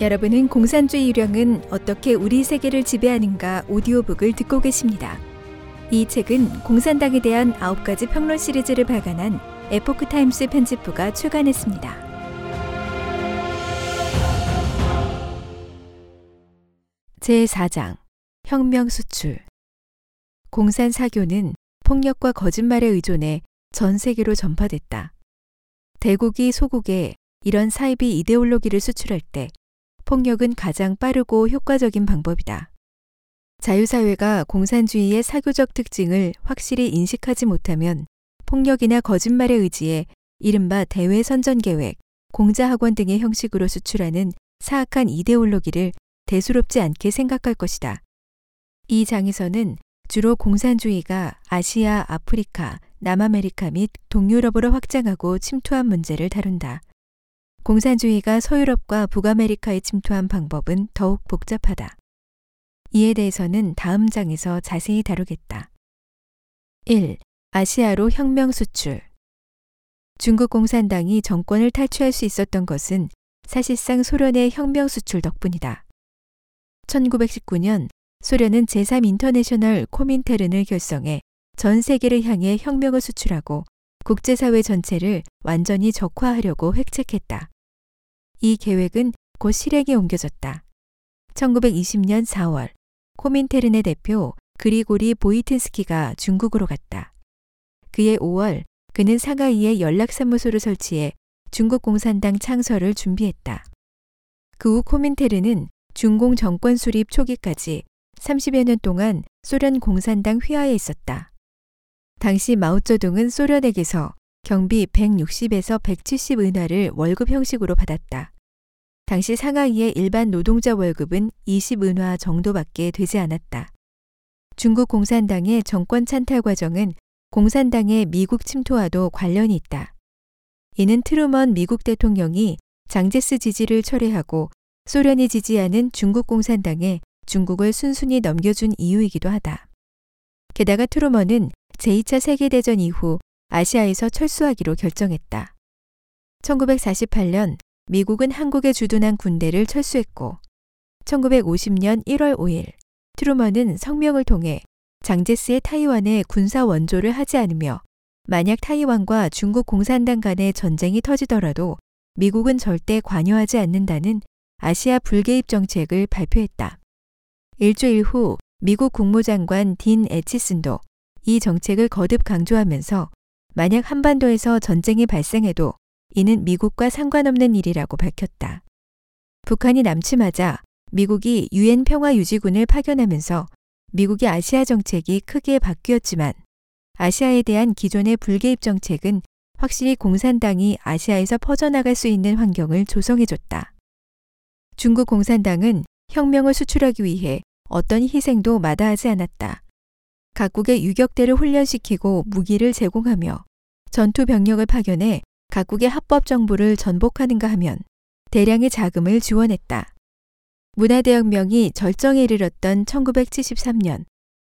여러분은 공산주의 유령은 어떻게 우리 세계를 지배하는가 오디오북을 듣고 계십니다. 이 책은 공산당에 대한 9가지 평론 시리즈를 발간한 에포크 타임스 편집부가 출간했습니다. 제4장 혁명 수출 공산 사교는 폭력과 거짓말에 의존해 전 세계로 전파됐다. 대국이 소국에 이런 사이비 이데올로기를 수출할 때 폭력은 가장 빠르고 효과적인 방법이다. 자유사회가 공산주의의 사교적 특징을 확실히 인식하지 못하면 폭력이나 거짓말에 의지해 이른바 대외 선전 계획, 공자학원 등의 형식으로 수출하는 사악한 이데올로기를 대수롭지 않게 생각할 것이다. 이 장에서는 주로 공산주의가 아시아, 아프리카, 남아메리카 및 동유럽으로 확장하고 침투한 문제를 다룬다. 공산주의가 서유럽과 북아메리카에 침투한 방법은 더욱 복잡하다. 이에 대해서는 다음 장에서 자세히 다루겠다. 1. 아시아로 혁명 수출. 중국 공산당이 정권을 탈취할 수 있었던 것은 사실상 소련의 혁명 수출 덕분이다. 1919년 소련은 제3 인터내셔널 코민테른을 결성해 전 세계를 향해 혁명을 수출하고 국제사회 전체를 완전히 적화하려고 획책했다. 이 계획은 곧 실행에 옮겨졌다. 1920년 4월 코민테른의 대표 그리고리 보이튼스키가 중국으로 갔다. 그해 5월 그는 상하이에 연락사무소를 설치해 중국 공산당 창설을 준비했다. 그 후 코민테르는 중공 정권 수립 초기까지 30여 년 동안 소련 공산당 휘하에 있었다. 당시 마오쩌둥은 소련에게서 경비 160에서 170 은화를 월급 형식으로 받았다. 당시 상하이의 일반 노동자 월급은 20 은화 정도밖에 되지 않았다. 중국 공산당의 정권 찬탈 과정은 공산당의 미국 침투와도 관련이 있다. 이는 트루먼 미국 대통령이 장제스 지지를 철회하고 소련이 지지하는 중국 공산당에 중국을 순순히 넘겨준 이유이기도 하다. 게다가 트루먼은 제2차 세계대전 이후 아시아에서 철수하기로 결정했다. 1948년 미국은 한국에 주둔한 군대를 철수했고 1950년 1월 5일 트루먼은 성명을 통해 장제스의 타이완에 군사 원조를 하지 않으며 만약 타이완과 중국 공산당 간의 전쟁이 터지더라도 미국은 절대 관여하지 않는다는 아시아 불개입 정책을 발표했다. 일주일 후 미국 국무장관 딘 에치슨도 이 정책을 거듭 강조하면서 만약 한반도에서 전쟁이 발생해도 이는 미국과 상관없는 일이라고 밝혔다. 북한이 남침하자 미국이 유엔 평화 유지군을 파견하면서 미국의 아시아 정책이 크게 바뀌었지만 아시아에 대한 기존의 불개입 정책은 확실히 공산당이 아시아에서 퍼져나갈 수 있는 환경을 조성해줬다. 중국 공산당은 혁명을 수출하기 위해 어떤 희생도 마다하지 않았다. 각국의 유격대를 훈련시키고 무기를 제공하며 전투 병력을 파견해 각국의 합법 정부를 전복하는가 하면 대량의 자금을 지원했다. 문화대혁명이 절정에 이르렀던 1973년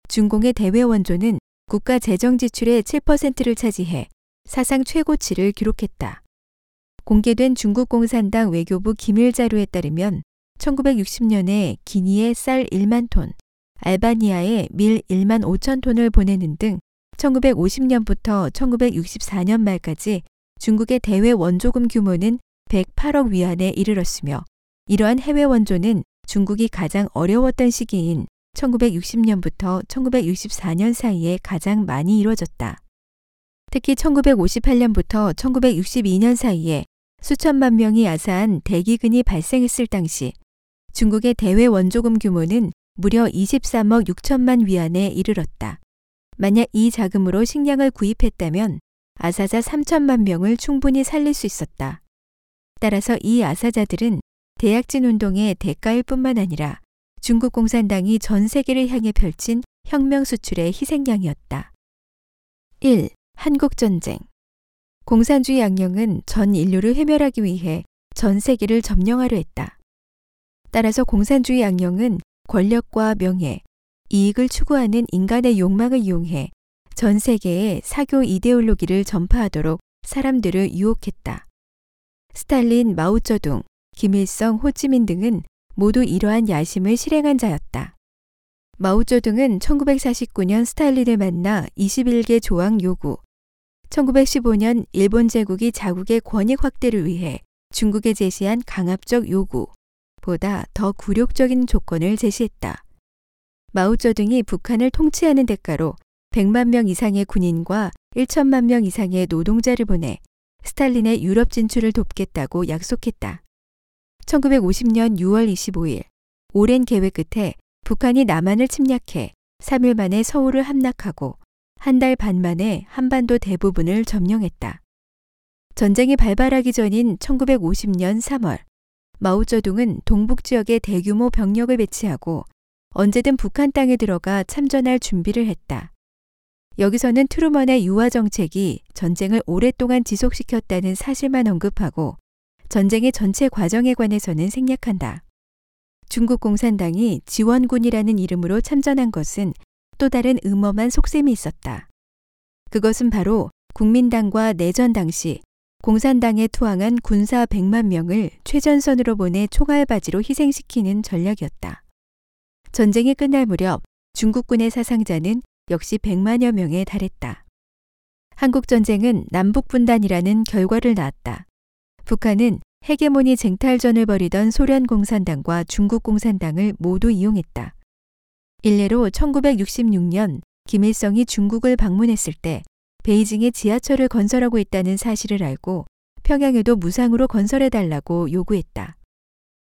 중공의 대외 원조는 국가 재정 지출의 7%를 차지해 사상 최고치를 기록했다. 공개된 중국 공산당 외교부 기밀 자료에 따르면 1960년에 기니에 쌀 1만 톤, 알바니아에 밀 1만 5천 톤을 보내는 등 1950년부터 1964년 말까지 중국의 대외 원조금 규모는 108억 위안에 이르렀으며 이러한 해외 원조는 중국이 가장 어려웠던 시기인 1960년부터 1964년 사이에 가장 많이 이루어졌다. 특히 1958년부터 1962년 사이에 수천만 명이 야사한 대기근이 발생했을 당시 중국의 대외 원조금 규모는 무려 23억 6천만 위안에 이르렀다. 만약 이 자금으로 식량을 구입했다면 아사자 3천만 명을 충분히 살릴 수 있었다. 따라서 이 아사자들은 대약진 운동의 대가일 뿐만 아니라 중국 공산당이 전 세계를 향해 펼친 혁명 수출의 희생양이었다. 1. 한국전쟁 공산주의 양령은 전 인류를 회멸하기 위해 전 세계를 점령하려 했다. 따라서 공산주의 양령은 권력과 명예, 이익을 추구하는 인간의 욕망을 이용해 전 세계에 사교 이데올로기를 전파하도록 사람들을 유혹했다. 스탈린, 마오쩌둥, 김일성, 호찌민 등은 모두 이러한 야심을 실행한 자였다. 마오쩌둥은 1949년 스탈린을 만나 21개 조항 요구, 1915년 일본 제국이 자국의 권익 확대를 위해 중국에 제시한 강압적 요구보다 더 굴욕적인 조건을 제시했다. 마오쩌둥이 북한을 통치하는 대가로 100만 명 이상의 군인과 1천만 명 이상의 노동자를 보내 스탈린의 유럽 진출을 돕겠다고 약속했다. 1950년 6월 25일 오랜 계획 끝에 북한이 남한을 침략해 3일 만에 서울을 함락하고 한 달 반 만에 한반도 대부분을 점령했다. 전쟁이 발발하기 전인 1950년 3월 마오쩌둥은 동북 지역에 대규모 병력을 배치하고 언제든 북한 땅에 들어가 참전할 준비를 했다. 여기서는 트루먼의 유화 정책이 전쟁을 오랫동안 지속시켰다는 사실만 언급하고 전쟁의 전체 과정에 관해서는 생략한다. 중국 공산당이 지원군이라는 이름으로 참전한 것은 또 다른 음험한 속셈이 있었다. 그것은 바로 국민당과 내전 당시 공산당에 투항한 군사 100만 명을 최전선으로 보내 총알바지로 희생시키는 전략이었다. 전쟁이 끝날 무렵 중국군의 사상자는 역시 100만여 명에 달했다. 한국전쟁은 남북분단이라는 결과를 낳았다. 북한은 헤게모니 쟁탈전을 벌이던 소련 공산당과 중국 공산당을 모두 이용했다. 일례로 1966년 김일성이 중국을 방문했을 때 베이징에 지하철을 건설하고 있다는 사실을 알고 평양에도 무상으로 건설해달라고 요구했다.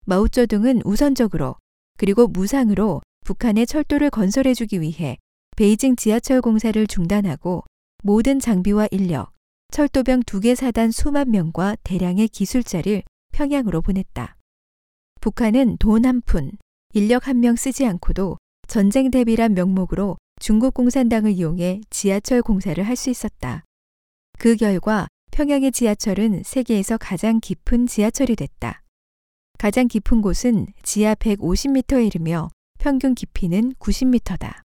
마오쩌둥은 우선적으로 그리고 무상으로 북한의 철도를 건설해주기 위해 베이징 지하철 공사를 중단하고 모든 장비와 인력, 철도병 두 개 사단 수만 명과 대량의 기술자를 평양으로 보냈다. 북한은 돈 한 푼, 인력 한 명 쓰지 않고도 전쟁 대비란 명목으로 중국 공산당을 이용해 지하철 공사를 할 수 있었다. 그 결과 평양의 지하철은 세계에서 가장 깊은 지하철이 됐다. 가장 깊은 곳은 지하 150m에 이르며 평균 깊이는 90m다.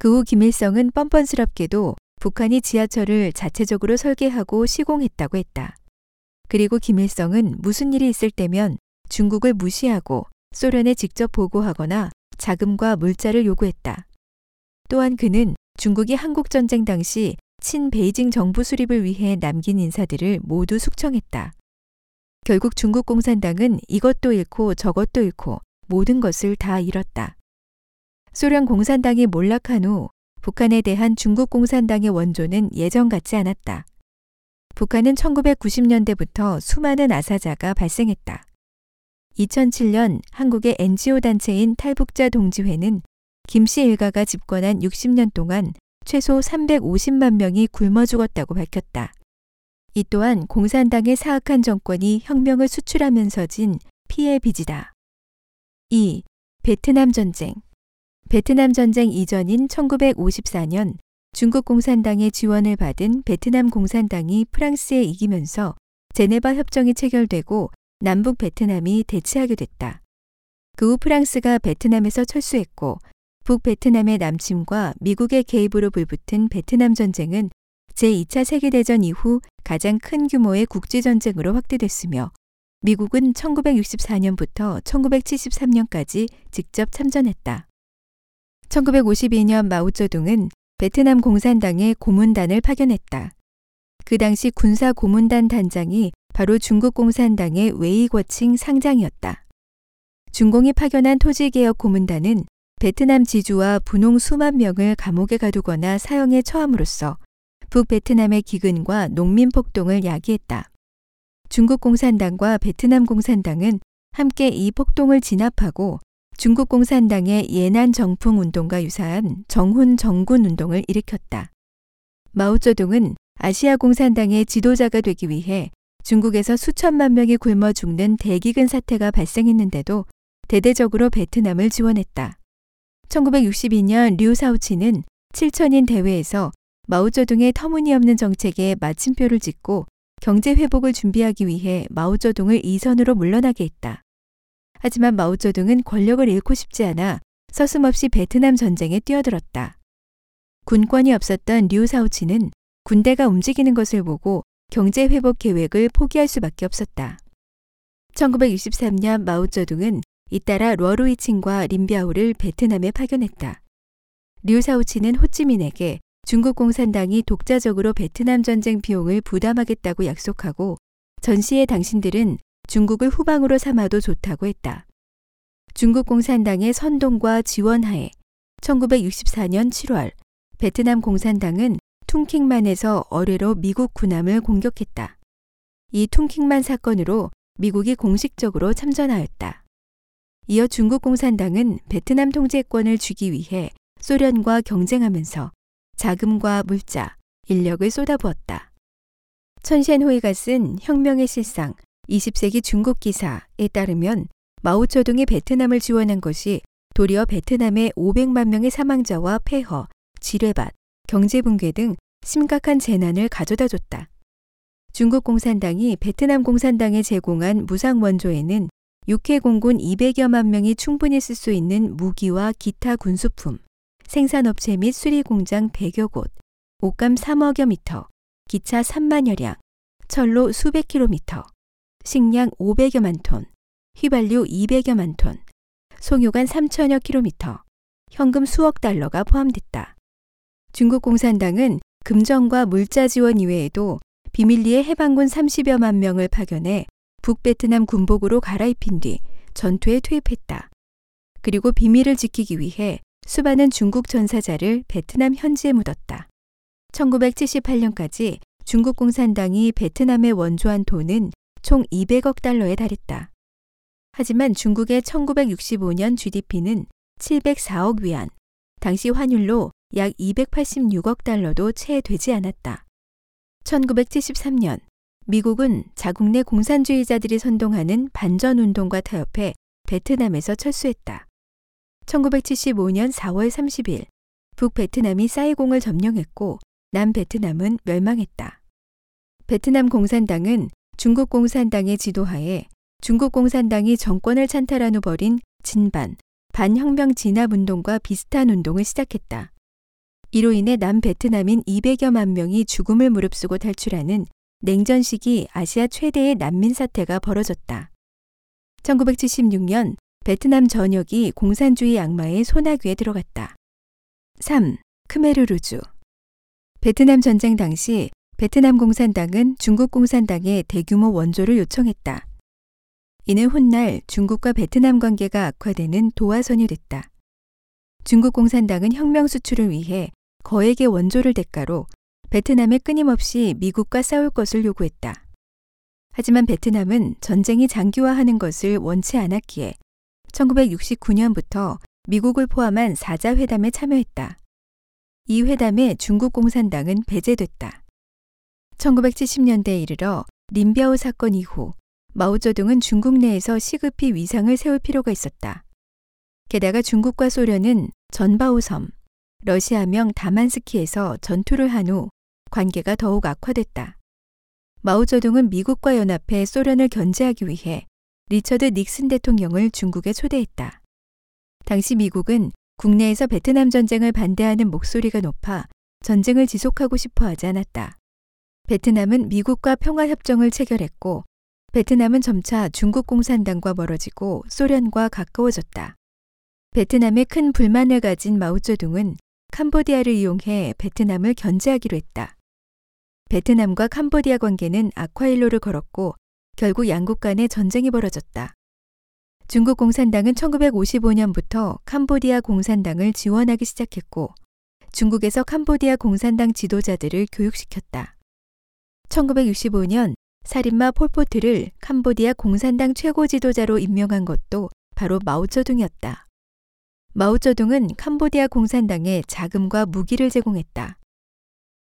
그 후 김일성은 뻔뻔스럽게도 북한이 지하철을 자체적으로 설계하고 시공했다고 했다. 그리고 김일성은 무슨 일이 있을 때면 중국을 무시하고 소련에 직접 보고하거나 자금과 물자를 요구했다. 또한 그는 중국이 한국전쟁 당시 친 베이징 정부 수립을 위해 남긴 인사들을 모두 숙청했다. 결국 중국 공산당은 이것도 잃고 저것도 잃고 모든 것을 다 잃었다. 소련 공산당이 몰락한 후 북한에 대한 중국 공산당의 원조는 예전 같지 않았다. 북한은 1990년대부터 수많은 아사자가 발생했다. 2007년 한국의 NGO 단체인 탈북자 동지회는 김씨 일가가 집권한 60년 동안 최소 350만 명이 굶어 죽었다고 밝혔다. 이 또한 공산당의 사악한 정권이 혁명을 수출하면서 진 피해 빚이다. 2. 베트남 전쟁 베트남 전쟁 이전인 1954년 중국 공산당의 지원을 받은 베트남 공산당이 프랑스에 이기면서 제네바 협정이 체결되고 남북 베트남이 대치하게 됐다. 그 후 프랑스가 베트남에서 철수했고 북베트남의 남침과 미국의 개입으로 불붙은 베트남 전쟁은 제2차 세계대전 이후 가장 큰 규모의 국제전쟁으로 확대됐으며 미국은 1964년부터 1973년까지 직접 참전했다. 1952년 마오쩌둥은 베트남 공산당의 고문단을 파견했다. 그 당시 군사 고문단 단장이 바로 중국 공산당의 웨이거칭 상장이었다. 중공이 파견한 토지개혁 고문단은 베트남 지주와 분홍 수만 명을 감옥에 가두거나 사형에 처함으로써 북베트남의 기근과 농민 폭동을 야기했다. 중국 공산당과 베트남 공산당은 함께 이 폭동을 진압하고 중국 공산당의 예난 정풍 운동과 유사한 정훈 정군 운동을 일으켰다. 마오쩌둥은 아시아 공산당의 지도자가 되기 위해 중국에서 수천만 명이 굶어 죽는 대기근 사태가 발생했는데도 대대적으로 베트남을 지원했다. 1962년 류사우치는 7천인 대회에서 마오쩌둥의 터무니없는 정책에 마침표를 짓고 경제 회복을 준비하기 위해 마오쩌둥을 이선으로 물러나게 했다. 하지만 마오쩌둥은 권력을 잃고 싶지 않아 서슴없이 베트남 전쟁에 뛰어들었다. 군권이 없었던 류사오치는 군대가 움직이는 것을 보고 경제 회복 계획을 포기할 수밖에 없었다. 1963년 마오쩌둥은 잇따라 러루이칭과 린비아오를 베트남에 파견했다. 류사오치는 호찌민에게 중국 공산당이 독자적으로 베트남 전쟁 비용을 부담하겠다고 약속하고 전시에 당신들은 중국을 후방으로 삼아도 좋다고 했다. 중국 공산당의 선동과 지원하에 1964년 7월 베트남 공산당은 퉁킹만에서 어뢰로 미국 군함을 공격했다. 이 퉁킹만 사건으로 미국이 공식적으로 참전하였다. 이어 중국 공산당은 베트남 통제권을 주기 위해 소련과 경쟁하면서 자금과 물자, 인력을 쏟아부었다. 천시엔호이가 쓴 혁명의 실상 20세기 중국 기사에 따르면 마오쩌둥이 베트남을 지원한 것이 도리어 베트남의 500만 명의 사망자와 폐허, 지뢰밭, 경제 붕괴 등 심각한 재난을 가져다 줬다. 중국 공산당이 베트남 공산당에 제공한 무상 원조에는 육해 공군 200여만 명이 충분히 쓸 수 있는 무기와 기타 군수품, 생산업체 및 수리 공장 100여 곳, 옷감 3억여 미터, 기차 3만여 량, 철로 수백 킬로미터, 식량 500여만 톤, 휘발유 200여만 톤, 송유관 3천여 킬로미터, 현금 수억 달러가 포함됐다. 중국 공산당은 금전과 물자 지원 이외에도 비밀리에 해방군 30여만 명을 파견해 북베트남 군복으로 갈아입힌 뒤 전투에 투입했다. 그리고 비밀을 지키기 위해 수많은 중국 전사자를 베트남 현지에 묻었다. 1978년까지 중국 공산당이 베트남에 원조한 돈은 총 200억 달러에 달했다. 하지만 중국의 1965년 GDP는 704억 위안, 당시 환율로 약 286억 달러도 채 되지 않았다. 1973년 미국은 자국 내 공산주의자들이 선동하는 반전 운동과 타협해 베트남에서 철수했다. 1975년 4월 30일 북베트남이 사이공을 점령했고 남베트남은 멸망했다. 베트남 공산당은 중국 공산당의 지도하에 중국 공산당이 정권을 찬탈한 후 벌인 진반, 반혁명 진압 운동과 비슷한 운동을 시작했다. 이로 인해 남베트남인 200여만 명이 죽음을 무릅쓰고 탈출하는 냉전 시기 아시아 최대의 난민 사태가 벌어졌다. 1976년 베트남 전역이 공산주의 악마의 소나귀에 들어갔다. 3. 크메르루주 베트남 전쟁 당시 베트남 공산당은 중국 공산당에 대규모 원조를 요청했다. 이는 훗날 중국과 베트남 관계가 악화되는 도화선이 됐다. 중국 공산당은 혁명 수출을 위해 거액의 원조를 대가로 베트남에 끊임없이 미국과 싸울 것을 요구했다. 하지만 베트남은 전쟁이 장기화하는 것을 원치 않았기에 1969년부터 미국을 포함한 사자 회담에 참여했다. 이 회담에 중국 공산당은 배제됐다. 1970년대에 이르러 린비아오 사건 이후 마오쩌둥은 중국 내에서 시급히 위상을 세울 필요가 있었다. 게다가 중국과 소련은 전바오섬, 러시아명 다만스키에서 전투를 한 후 관계가 더욱 악화됐다. 마오쩌둥은 미국과 연합해 소련을 견제하기 위해 리처드 닉슨 대통령을 중국에 초대했다. 당시 미국은 국내에서 베트남 전쟁을 반대하는 목소리가 높아 전쟁을 지속하고 싶어 하지 않았다. 베트남은 미국과 평화협정을 체결했고 베트남은 점차 중국 공산당과 멀어지고 소련과 가까워졌다. 베트남에 큰 불만을 가진 마오쩌둥은 캄보디아를 이용해 베트남을 견제하기로 했다. 베트남과 캄보디아 관계는 악화일로를 걸었고 결국 양국 간에 전쟁이 벌어졌다. 중국 공산당은 1955년부터 캄보디아 공산당을 지원하기 시작했고 중국에서 캄보디아 공산당 지도자들을 교육시켰다. 1965년 살인마 폴포트를 캄보디아 공산당 최고 지도자로 임명한 것도 바로 마오쩌둥이었다. 마오쩌둥은 캄보디아 공산당에 자금과 무기를 제공했다.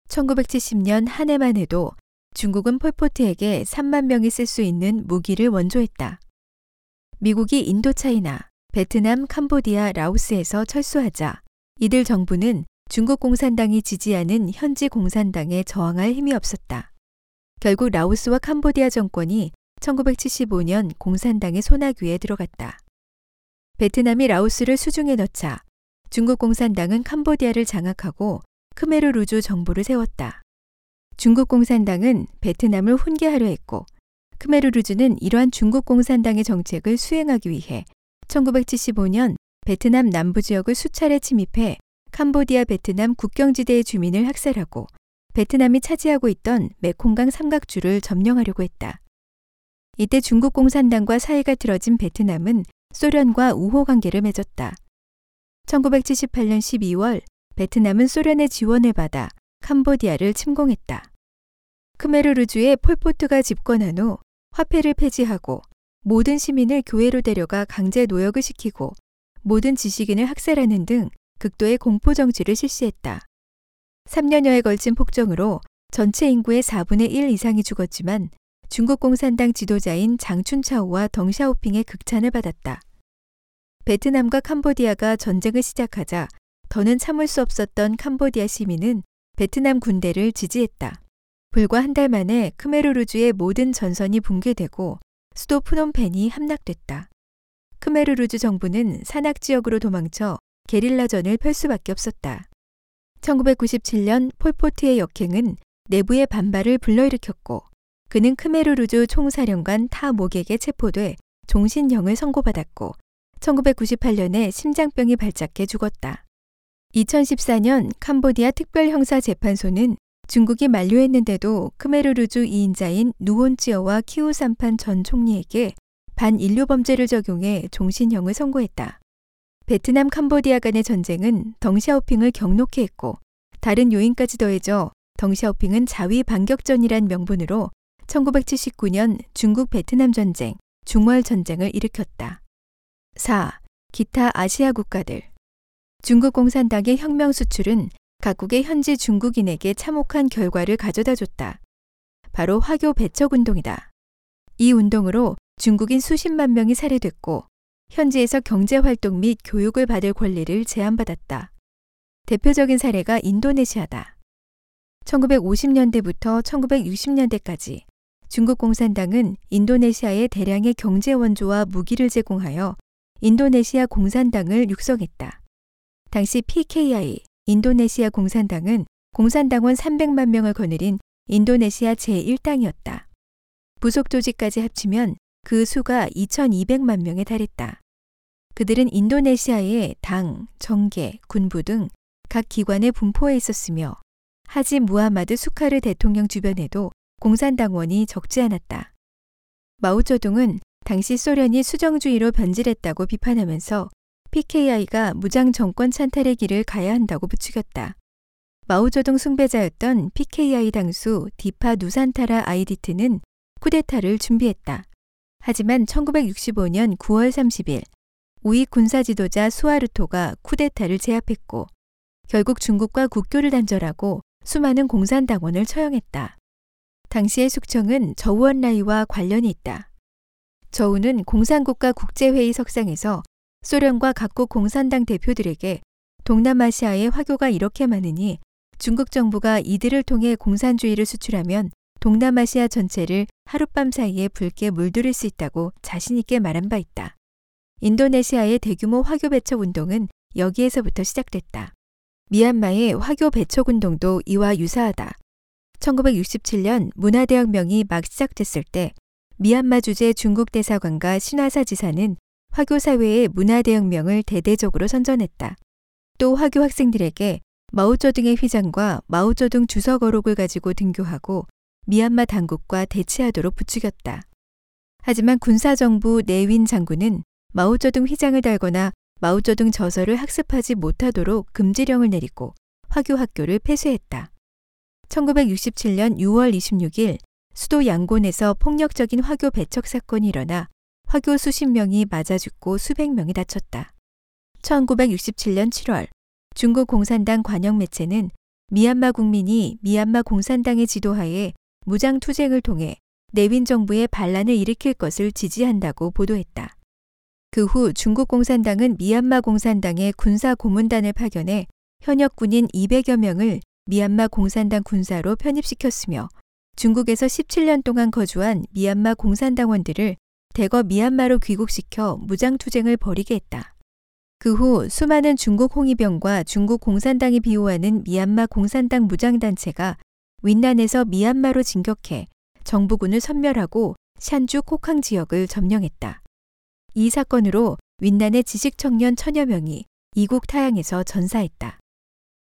1970년 한 해만 해도 중국은 폴포트에게 3만 명이 쓸 수 있는 무기를 원조했다. 미국이 인도차이나, 베트남, 캄보디아, 라오스에서 철수하자 이들 정부는 중국 공산당이 지지하는 현지 공산당에 저항할 힘이 없었다. 결국 라오스와 캄보디아 정권이 1975년 공산당의 소나귀에 들어갔다. 베트남이 라오스를 수중에 넣자 중국 공산당은 캄보디아를 장악하고 크메르루주 정부를 세웠다. 중국 공산당은 베트남을 훈계하려 했고 크메르 루즈는 이러한 중국 공산당의 정책을 수행하기 위해 1975년 베트남 남부 지역을 수차례 침입해 캄보디아 베트남 국경지대의 주민을 학살하고 베트남이 차지하고 있던 메콩강 삼각주를 점령하려고 했다. 이때 중국 공산당과 사이가 틀어진 베트남은 소련과 우호 관계를 맺었다. 1978년 12월 베트남은 소련의 지원을 받아 캄보디아를 침공했다. 크메르르주의 폴포트가 집권한 후 화폐를 폐지하고 모든 시민을 교회로 데려가 강제 노역을 시키고 모든 지식인을 학살하는 등 극도의 공포 정치를 실시했다. 3년여에 걸친 폭정으로 전체 인구의 4분의 1 이상이 죽었지만 중국 공산당 지도자인 장춘차오와 덩샤오핑의 극찬을 받았다. 베트남과 캄보디아가 전쟁을 시작하자 더는 참을 수 없었던 캄보디아 시민은 베트남 군대를 지지했다. 불과 한 달 만에 크메르루주의 모든 전선이 붕괴되고 수도 푸놈펜이 함락됐다. 크메르루즈 정부는 산악 지역으로 도망쳐 게릴라전을 펼 수밖에 없었다. 1997년 폴포트의 역행은 내부의 반발을 불러일으켰고 그는 크메르루즈 총사령관 타 목에게 체포돼 종신형을 선고받았고 1998년에 심장병이 발작해 죽었다. 2014년 캄보디아 특별형사재판소는 중국이 만료했는데도 크메르루주 2인자인 누혼찌어와 키우삼판 전 총리에게 반인류 범죄를 적용해 종신형을 선고했다. 베트남 캄보디아 간의 전쟁은 덩샤오핑을 경록해 했고 다른 요인까지 더해져 덩샤오핑은 자위 반격전이란 명분으로 1979년 중국 베트남 전쟁, 중월 전쟁을 일으켰다. 4. 기타 아시아 국가들 중국 공산당의 혁명 수출은 각국의 현지 중국인에게 참혹한 결과를 가져다 줬다. 바로 화교 배척 운동이다. 이 운동으로 중국인 수십만 명이 살해됐고 현지에서 경제 활동 및 교육을 받을 권리를 제한받았다. 대표적인 사례가 인도네시아다. 1950년대부터 1960년대까지 중국 공산당은 인도네시아에 대량의 경제 원조와 무기를 제공하여 인도네시아 공산당을 육성했다. 당시 PKI, 인도네시아 공산당은 공산당원 300만 명을 거느린 인도네시아 제1당이었다. 부속 조직까지 합치면 그 수가 2,200만 명에 달했다. 그들은 인도네시아의 당, 정계, 군부 등 각 기관에 분포해 있었으며 하지 무하마드 수카르 대통령 주변에도 공산당원이 적지 않았다. 마오쩌둥은 당시 소련이 수정주의로 변질했다고 비판하면서 PKI가 무장 정권 찬탈의 길을 가야 한다고 부추겼다. 마오쩌둥 숭배자였던 PKI 당수 디파 누산타라 아이디트는 쿠데타를 준비했다. 하지만 1965년 9월 30일 우익 군사 지도자 수아르토가 쿠데타를 제압했고 결국 중국과 국교를 단절하고 수많은 공산당원을 처형했다. 당시의 숙청은 저우원라이와 관련이 있다. 저우는 공산국가 국제회의 석상에서 소련과 각국 공산당 대표들에게 동남아시아에 화교가 이렇게 많으니 중국 정부가 이들을 통해 공산주의를 수출하면 동남아시아 전체를 하룻밤 사이에 붉게 물들일 수 있다고 자신있게 말한 바 있다. 인도네시아의 대규모 화교 배척 운동은 여기에서부터 시작됐다. 미얀마의 화교 배척 운동도 이와 유사하다. 1967년 문화대혁명이 막 시작됐을 때 미얀마 주재 중국 대사관과 신화사 지사는 화교 사회의 문화대혁명을 대대적으로 선전했다. 또 화교 학생들에게 마오쩌둥의 휘장과 마오쩌둥 주석 어록을 가지고 등교하고 미얀마 당국과 대치하도록 부추겼다. 하지만 군사정부 내윈 장군은 마오쩌둥 휘장을 달거나 마오쩌둥 저서를 학습하지 못하도록 금지령을 내리고 화교 학교를 폐쇄했다. 1967년 6월 26일 수도 양곤에서 폭력적인 화교 배척 사건이 일어나 화교 수십 명이 맞아 죽고 수백 명이 다쳤다. 1967년 7월 중국 공산당 관영 매체는 미얀마 국민이 미얀마 공산당의 지도하에 무장 투쟁을 통해 내윈 정부의 반란을 일으킬 것을 지지한다고 보도했다. 그 후 중국 공산당은 미얀마 공산당의 군사 고문단을 파견해 현역 군인 200여 명을 미얀마 공산당 군사로 편입시켰으며 중국에서 17년 동안 거주한 미얀마 공산당원들을 대거 미얀마로 귀국시켜 무장투쟁을 벌이게 했다. 그 후 수많은 중국 홍위병과 중국 공산당이 비호하는 미얀마 공산당 무장단체가 윈난에서 미얀마로 진격해 정부군을 섬멸하고 샨주 코캉 지역을 점령했다. 이 사건으로 윈난의 지식 청년 천여 명이 이국 타양에서 전사했다.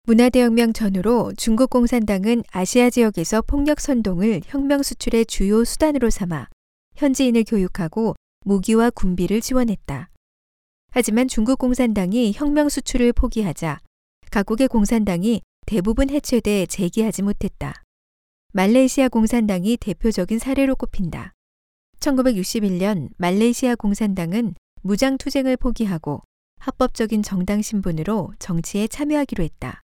문화대혁명 전후로 중국 공산당은 아시아 지역에서 폭력 선동을 혁명 수출의 주요 수단으로 삼아 현지인을 교육하고 무기와 군비를 지원했다. 하지만 중국 공산당이 혁명 수출을 포기하자 각국의 공산당이 대부분 해체돼 재기하지 못했다. 말레이시아 공산당이 대표적인 사례로 꼽힌다. 1961년 말레이시아 공산당은 무장투쟁을 포기하고 합법적인 정당 신분으로 정치에 참여하기로 했다.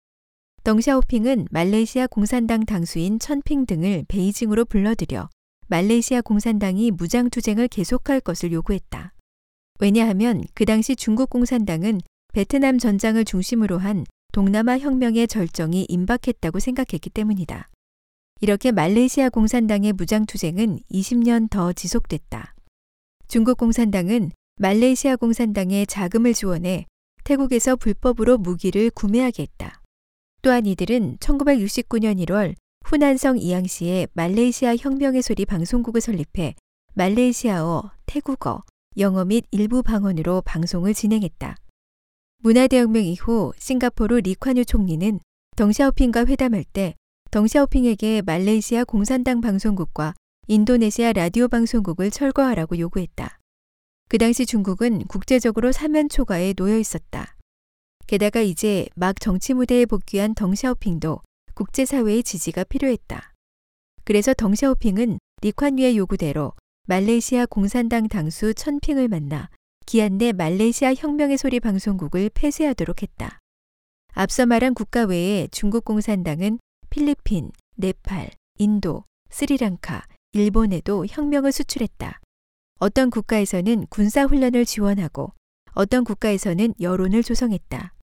덩샤오핑은 말레이시아 공산당 당수인 천핑 등을 베이징으로 불러들여 말레이시아 공산당이 무장투쟁을 계속할 것을 요구했다. 왜냐하면 그 당시 중국 공산당은 베트남 전장을 중심으로 한 동남아 혁명의 절정이 임박했다고 생각했기 때문이다. 이렇게 말레이시아 공산당의 무장투쟁은 20년 더 지속됐다. 중국 공산당은 말레이시아 공산당에 자금을 지원해 태국에서 불법으로 무기를 구매하게 했다. 또한 이들은 1969년 1월 후난성 이양시에 말레이시아 혁명의 소리 방송국을 설립해 말레이시아어, 태국어, 영어 및 일부 방언으로 방송을 진행했다. 문화대혁명 이후 싱가포르 리콴유 총리는 덩샤오핑과 회담할 때 덩샤오핑에게 말레이시아 공산당 방송국과 인도네시아 라디오 방송국을 철거하라고 요구했다. 그 당시 중국은 국제적으로 사면 초과에 놓여 있었다. 게다가 이제 막 정치 무대에 복귀한 덩샤오핑도 국제사회의 지지가 필요했다. 그래서 덩샤오핑은 리콴유의 요구대로 말레이시아 공산당 당수 천핑을 만나 기한 내 말레이시아 혁명의 소리 방송국을 폐쇄하도록 했다. 앞서 말한 국가 외에 중국 공산당은 필리핀, 네팔, 인도, 스리랑카, 일본에도 혁명을 수출했다. 어떤 국가에서는 군사훈련을 지원하고 어떤 국가에서는 여론을 조성했다.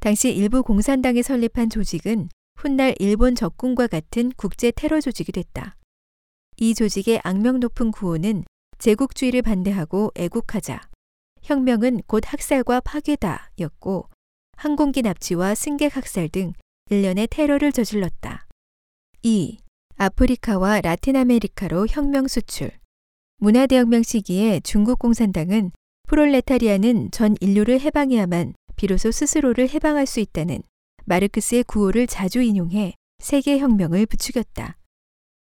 당시 일부 공산당이 설립한 조직은 훗날 일본 적군과 같은 국제 테러 조직이 됐다. 이 조직의 악명 높은 구호는 제국주의를 반대하고 애국하자. 혁명은 곧 학살과 파괴다 였고 항공기 납치와 승객 학살 등 일련의 테러를 저질렀다. 2. 아프리카와 라틴 아메리카로 혁명 수출. 문화대혁명 시기에 중국 공산당은 프롤레타리아는 전 인류를 해방해야만 비로소 스스로를 해방할 수 있다는 마르크스의 구호를 자주 인용해 세계 혁명을 부추겼다.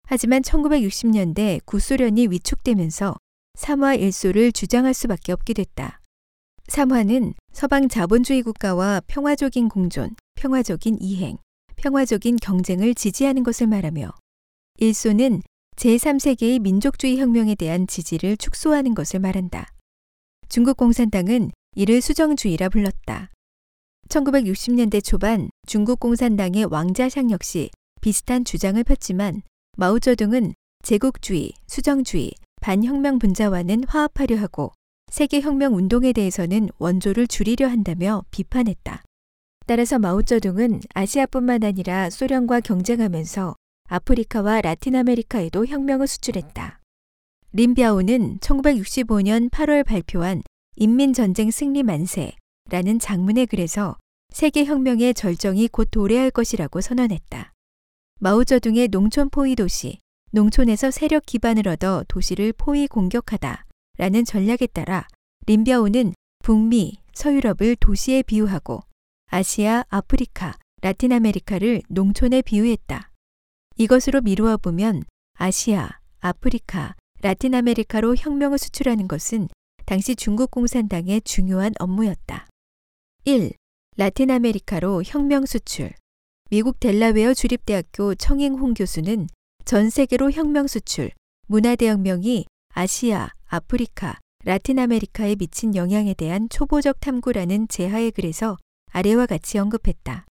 하지만 1960년대 구소련이 위축되면서 삼화 일소를 주장할 수밖에 없게 됐다. 삼화는 서방 자본주의 국가와 평화적인 공존, 평화적인 이행, 평화적인 경쟁을 지지하는 것을 말하며 일소는 제3세계의 민족주의 혁명에 대한 지지를 축소하는 것을 말한다. 중국 공산당은 이를 수정주의라 불렀다. 1960년대 초반 중국 공산당의 왕자샹 역시 비슷한 주장을 폈지만 마오쩌둥은 제국주의, 수정주의, 반혁명 분자와는 화합하려 하고 세계혁명 운동에 대해서는 원조를 줄이려 한다며 비판했다. 따라서 마오쩌둥은 아시아뿐만 아니라 소련과 경쟁하면서 아프리카와 라틴 아메리카에도 혁명을 수출했다. 림비아오는 1965년 8월 발표한 인민전쟁 승리 만세라는 장문의 글에서 세계혁명의 절정이 곧 도래할 것이라고 선언했다. 마오쩌둥의 농촌 포위 도시, 농촌에서 세력 기반을 얻어 도시를 포위 공격하다 라는 전략에 따라 림비아오는 북미, 서유럽을 도시에 비유하고 아시아, 아프리카, 라틴 아메리카를 농촌에 비유했다. 이것으로 미루어 보면 아시아, 아프리카, 라틴 아메리카로 혁명을 수출하는 것은 당시 중국 공산당의 중요한 업무였다. 1. 라틴 아메리카로 혁명 수출. 미국 델라웨어 주립대학교 청잉홍 교수는 전 세계로 혁명 수출, 문화대혁명이 아시아, 아프리카, 라틴 아메리카에 미친 영향에 대한 초보적 탐구라는 제하의 글에서 아래와 같이 언급했다.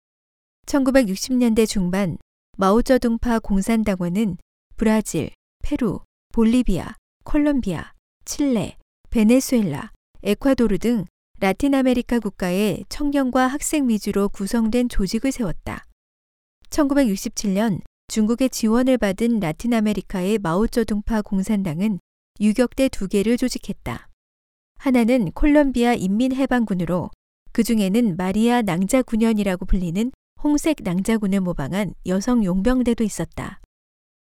1960년대 중반 마오쩌둥파 공산당원은 브라질, 페루, 볼리비아, 콜롬비아, 칠레, 베네수엘라, 에콰도르 등 라틴 아메리카 국가의 청년과 학생 위주로 구성된 조직을 세웠다. 1967년 중국의 지원을 받은 라틴 아메리카의 마오쩌둥파 공산당은 유격대 두 개를 조직했다. 하나는 콜롬비아 인민해방군으로 그 중에는 마리아 낭자군연이라고 불리는 홍색 낭자군을 모방한 여성 용병대도 있었다.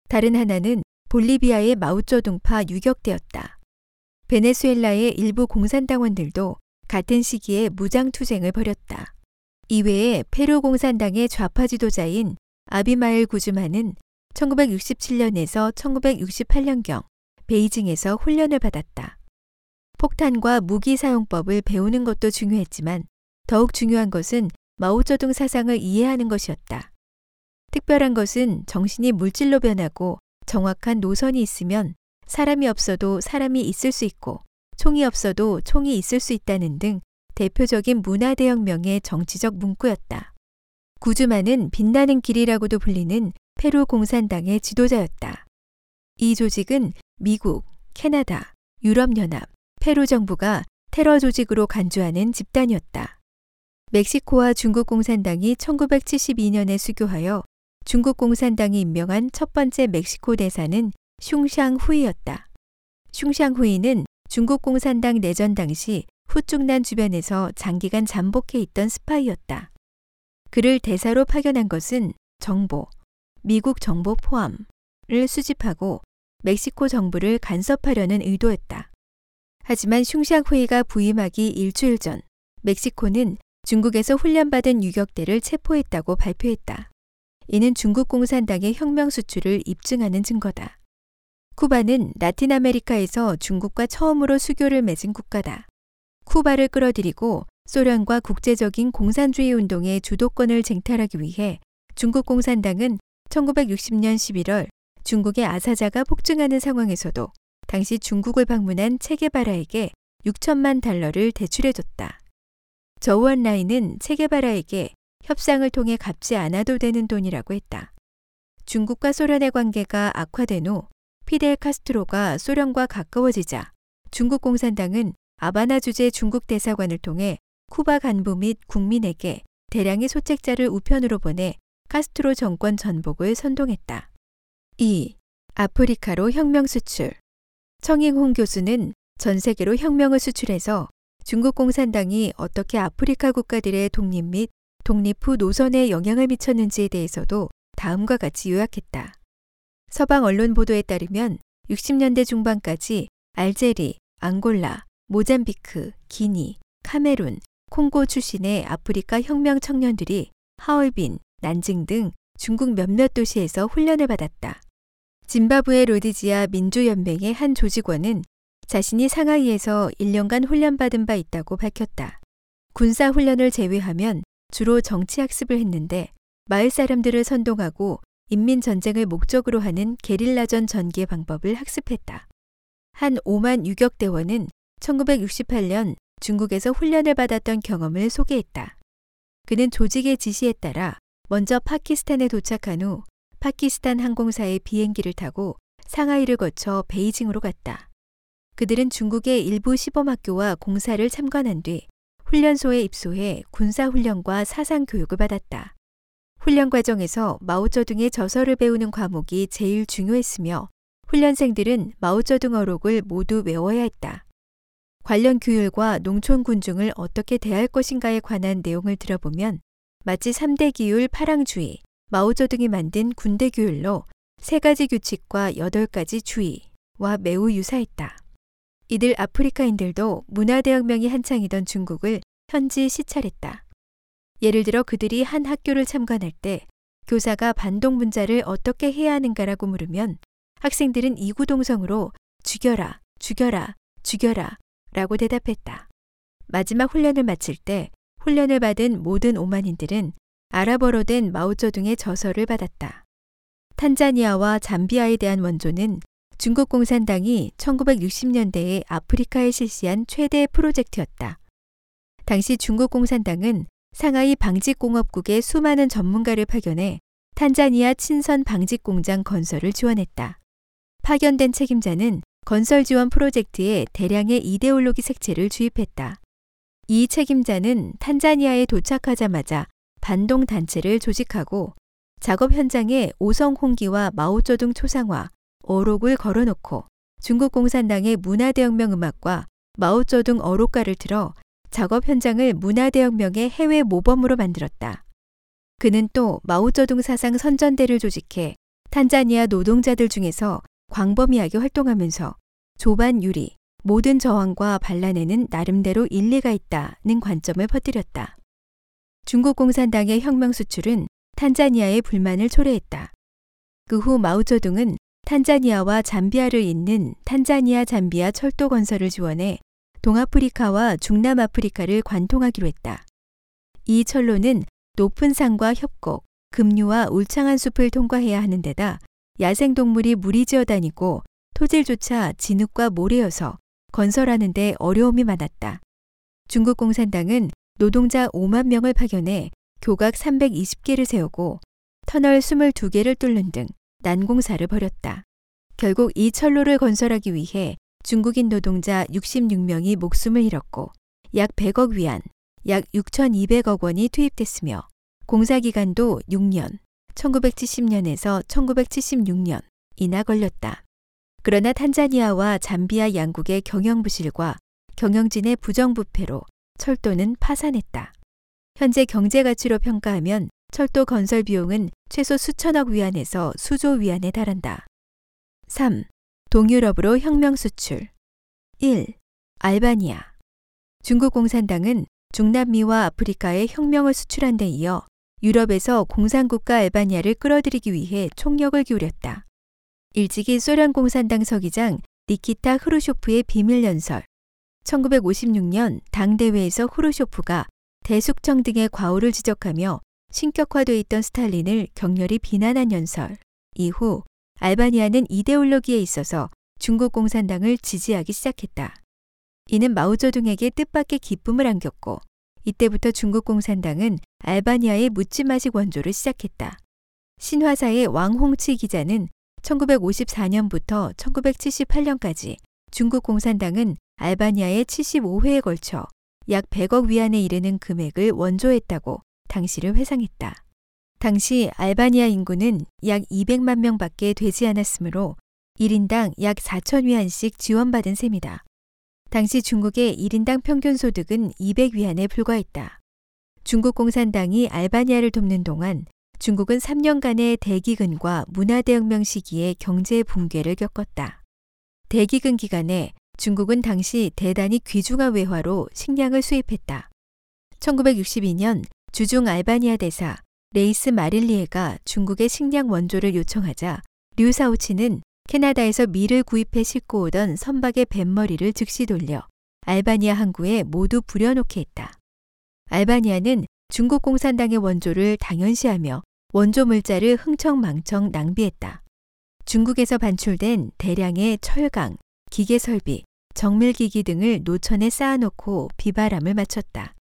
다른 하나는 볼리비아의 마우쩌둥파 유격되었다. 베네수엘라의 일부 공산당원들도 같은 시기에 무장투쟁을 벌였다. 이외에 페루 공산당의 좌파 지도자인 아비마엘 구즈마는 1967년에서 1968년경 베이징에서 훈련을 받았다. 폭탄과 무기 사용법을 배우는 것도 중요했지만 더욱 중요한 것은 마오쩌둥 사상을 이해하는 것이었다. 특별한 것은 정신이 물질로 변하고 정확한 노선이 있으면 사람이 없어도 사람이 있을 수 있고 총이 없어도 총이 있을 수 있다는 등 대표적인 문화대혁명의 정치적 문구였다. 구즈마는 빛나는 길이라고도 불리는 페루 공산당의 지도자였다. 이 조직은 미국, 캐나다, 유럽연합, 페루 정부가 테러 조직으로 간주하는 집단이었다. 멕시코와 중국 공산당이 1972년에 수교하여 중국 공산당이 임명한 첫 번째 멕시코 대사는 슝샹후이였다. 슝샹후이는 중국 공산당 내전 당시 후중난 주변에서 장기간 잠복해 있던 스파이였다. 그를 대사로 파견한 것은 정보, 미국 정보 포함을 수집하고 멕시코 정부를 간섭하려는 의도였다. 하지만 슝샹후이가 부임하기 일주일 전 멕시코는 중국에서 훈련받은 유격대를 체포했다고 발표했다. 이는 중국 공산당의 혁명 수출을 입증하는 증거다. 쿠바는 라틴 아메리카에서 중국과 처음으로 수교를 맺은 국가다. 쿠바를 끌어들이고 소련과 국제적인 공산주의 운동의 주도권을 쟁탈하기 위해 중국 공산당은 1960년 11월 중국의 아사자가 폭증하는 상황에서도 당시 중국을 방문한 체게바라에게 6천만 달러를 대출해줬다. 저우원라인은 체게바라에게 협상을 통해 갚지 않아도 되는 돈이라고 했다. 중국과 소련의 관계가 악화된 후 피델 카스트로가 소련과 가까워지자 중국 공산당은 아바나 주재 중국 대사관을 통해 쿠바 간부 및 국민에게 대량의 소책자를 우편으로 보내 카스트로 정권 전복을 선동했다. 2. 아프리카로 혁명 수출 청잉홍 교수는 전 세계로 혁명을 수출해서 중국 공산당이 어떻게 아프리카 국가들의 독립 및 독립 후 노선에 영향을 미쳤는지에 대해서도 다음과 같이 요약했다. 서방 언론 보도에 따르면 60년대 중반까지 알제리, 앙골라, 모잠비크, 기니, 카메룬, 콩고 출신의 아프리카 혁명 청년들이 하얼빈, 난징 등 중국 몇몇 도시에서 훈련을 받았다. 짐바브웨 로디지아 민주연맹의 한 조직원은 자신이 상하이에서 1년간 훈련받은 바 있다고 밝혔다. 군사 훈련을 제외하면 주로 정치 학습을 했는데 마을 사람들을 선동하고 인민 전쟁을 목적으로 하는 게릴라전 전개 방법을 학습했다. 한 5만 유격대원은 1968년 중국에서 훈련을 받았던 경험을 소개했다. 그는 조직의 지시에 따라 먼저 파키스탄에 도착한 후 파키스탄 항공사의 비행기를 타고 상하이를 거쳐 베이징으로 갔다. 그들은 중국의 일부 시범학교와 공사를 참관한 뒤 훈련소에 입소해 군사훈련과 사상교육을 받았다. 훈련 과정에서 마오쩌둥의 저서를 배우는 과목이 제일 중요했으며 훈련생들은 마오쩌둥 어록을 모두 외워야 했다. 관련 규율과 농촌 군중을 어떻게 대할 것인가에 관한 내용을 들어보면 마치 3대 기율 파랑주의, 마오쩌둥이 만든 군대 규율로 세 가지 규칙과 여덟 가지 주의와 매우 유사했다. 이들 아프리카인들도 문화대혁명이 한창이던 중국을 현지 시찰했다. 예를 들어 그들이 한 학교를 참관할 때 교사가 반동 문자를 어떻게 해야 하는가라고 물으면 학생들은 이구동성으로 죽여라, 죽여라, 죽여라 라고 대답했다. 마지막 훈련을 마칠 때 훈련을 받은 모든 오만인들은 아랍어로 된 마오쩌둥의 저서를 받았다. 탄자니아와 잠비아에 대한 원조는 중국 공산당이 1960년대에 아프리카에 실시한 최대 프로젝트였다. 당시 중국 공산당은 상하이 방직공업국의 수많은 전문가를 파견해 탄자니아 친선 방직공장 건설을 지원했다. 파견된 책임자는 건설 지원 프로젝트에 대량의 이데올로기 색채를 주입했다. 이 책임자는 탄자니아에 도착하자마자 반동 단체를 조직하고 작업 현장에 오성 홍기와 마오쩌둥 초상화, 어록을 걸어놓고 중국 공산당의 문화대혁명 음악과 마오쩌둥 어록가를 틀어 작업 현장을 문화대혁명의 해외 모범으로 만들었다. 그는 또 마오쩌둥 사상 선전대를 조직해 탄자니아 노동자들 중에서 광범위하게 활동하면서 조반 유리, 모든 저항과 반란에는 나름대로 일리가 있다는 관점을 퍼뜨렸다. 중국 공산당의 혁명 수출은 탄자니아의 불만을 초래했다. 그 후 마오쩌둥은 탄자니아와 잠비아를 잇는 탄자니아 잠비아 철도 건설을 지원해 동아프리카와 중남아프리카를 관통하기로 했다. 이 철로는 높은 산과 협곡, 급류와 울창한 숲을 통과해야 하는 데다 야생동물이 무리지어 다니고 토질조차 진흙과 모래여서 건설하는 데 어려움이 많았다. 중국 공산당은 노동자 5만 명을 파견해 교각 320개를 세우고 터널 22개를 뚫는 등 난공사를 벌였다. 결국 이 철로를 건설하기 위해 중국인 노동자 66명이 목숨을 잃었고 약 100억 위안, 약 6,200억 원이 투입됐으며 공사 기간도 6년, 1970년에서 1976년 이나 걸렸다. 그러나 탄자니아와 잠비아 양국의 경영 부실과 경영진의 부정부패로 철도는 파산했다. 현재 경제 가치로 평가하면 철도 건설 비용은 최소 수천억 위안에서 수조 위안에 달한다. 3. 동유럽으로 혁명 수출. 1. 알바니아. 중국 공산당은 중남미와 아프리카에 혁명을 수출한 데 이어 유럽에서 공산국가 알바니아를 끌어들이기 위해 총력을 기울였다. 일찍이 소련 공산당 서기장 니키타 흐르쇼프의 비밀 연설, 1956년 당대회에서 후르쇼프가 대숙청 등의 과오를 지적하며 신격화돼 있던 스탈린을 격렬히 비난한 연설. 이후 알바니아는 이데올로기에 있어서 중국 공산당을 지지하기 시작했다. 이는 마오쩌둥에게 뜻밖의 기쁨을 안겼고 이때부터 중국 공산당은 알바니아의 묻지마식 원조를 시작했다. 신화사의 왕홍치 기자는 1954년부터 1978년까지 중국 공산당은 알바니아에 75회에 걸쳐 약 100억 위안에 이르는 금액을 원조했다고 당시를 회상했다. 당시 알바니아 인구는 약 200만 명 밖에 되지 않았으므로 1인당 약 4천 위안씩 지원받은 셈이다. 당시 중국의 1인당 평균 소득은 200위안에 불과했다. 중국 공산당이 알바니아를 돕는 동안 중국은 3년간의 대기근과 문화대혁명 시기에 경제 붕괴를 겪었다. 대기근 기간에 중국은 당시 대단히 귀중한 외화로 식량을 수입했다. 1962년 주중 알바니아 대사 레이스 마릴리에가 중국의 식량 원조를 요청하자 류사오치는 캐나다에서 밀을 구입해 싣고 오던 선박의 뱃머리를 즉시 돌려 알바니아 항구에 모두 부려놓게 했다. 알바니아는 중국 공산당의 원조를 당연시하며 원조 물자를 흥청망청 낭비했다. 중국에서 반출된 대량의 철강, 기계 설비, 정밀기기 등을 노천에 쌓아놓고 비바람을 맞췄다.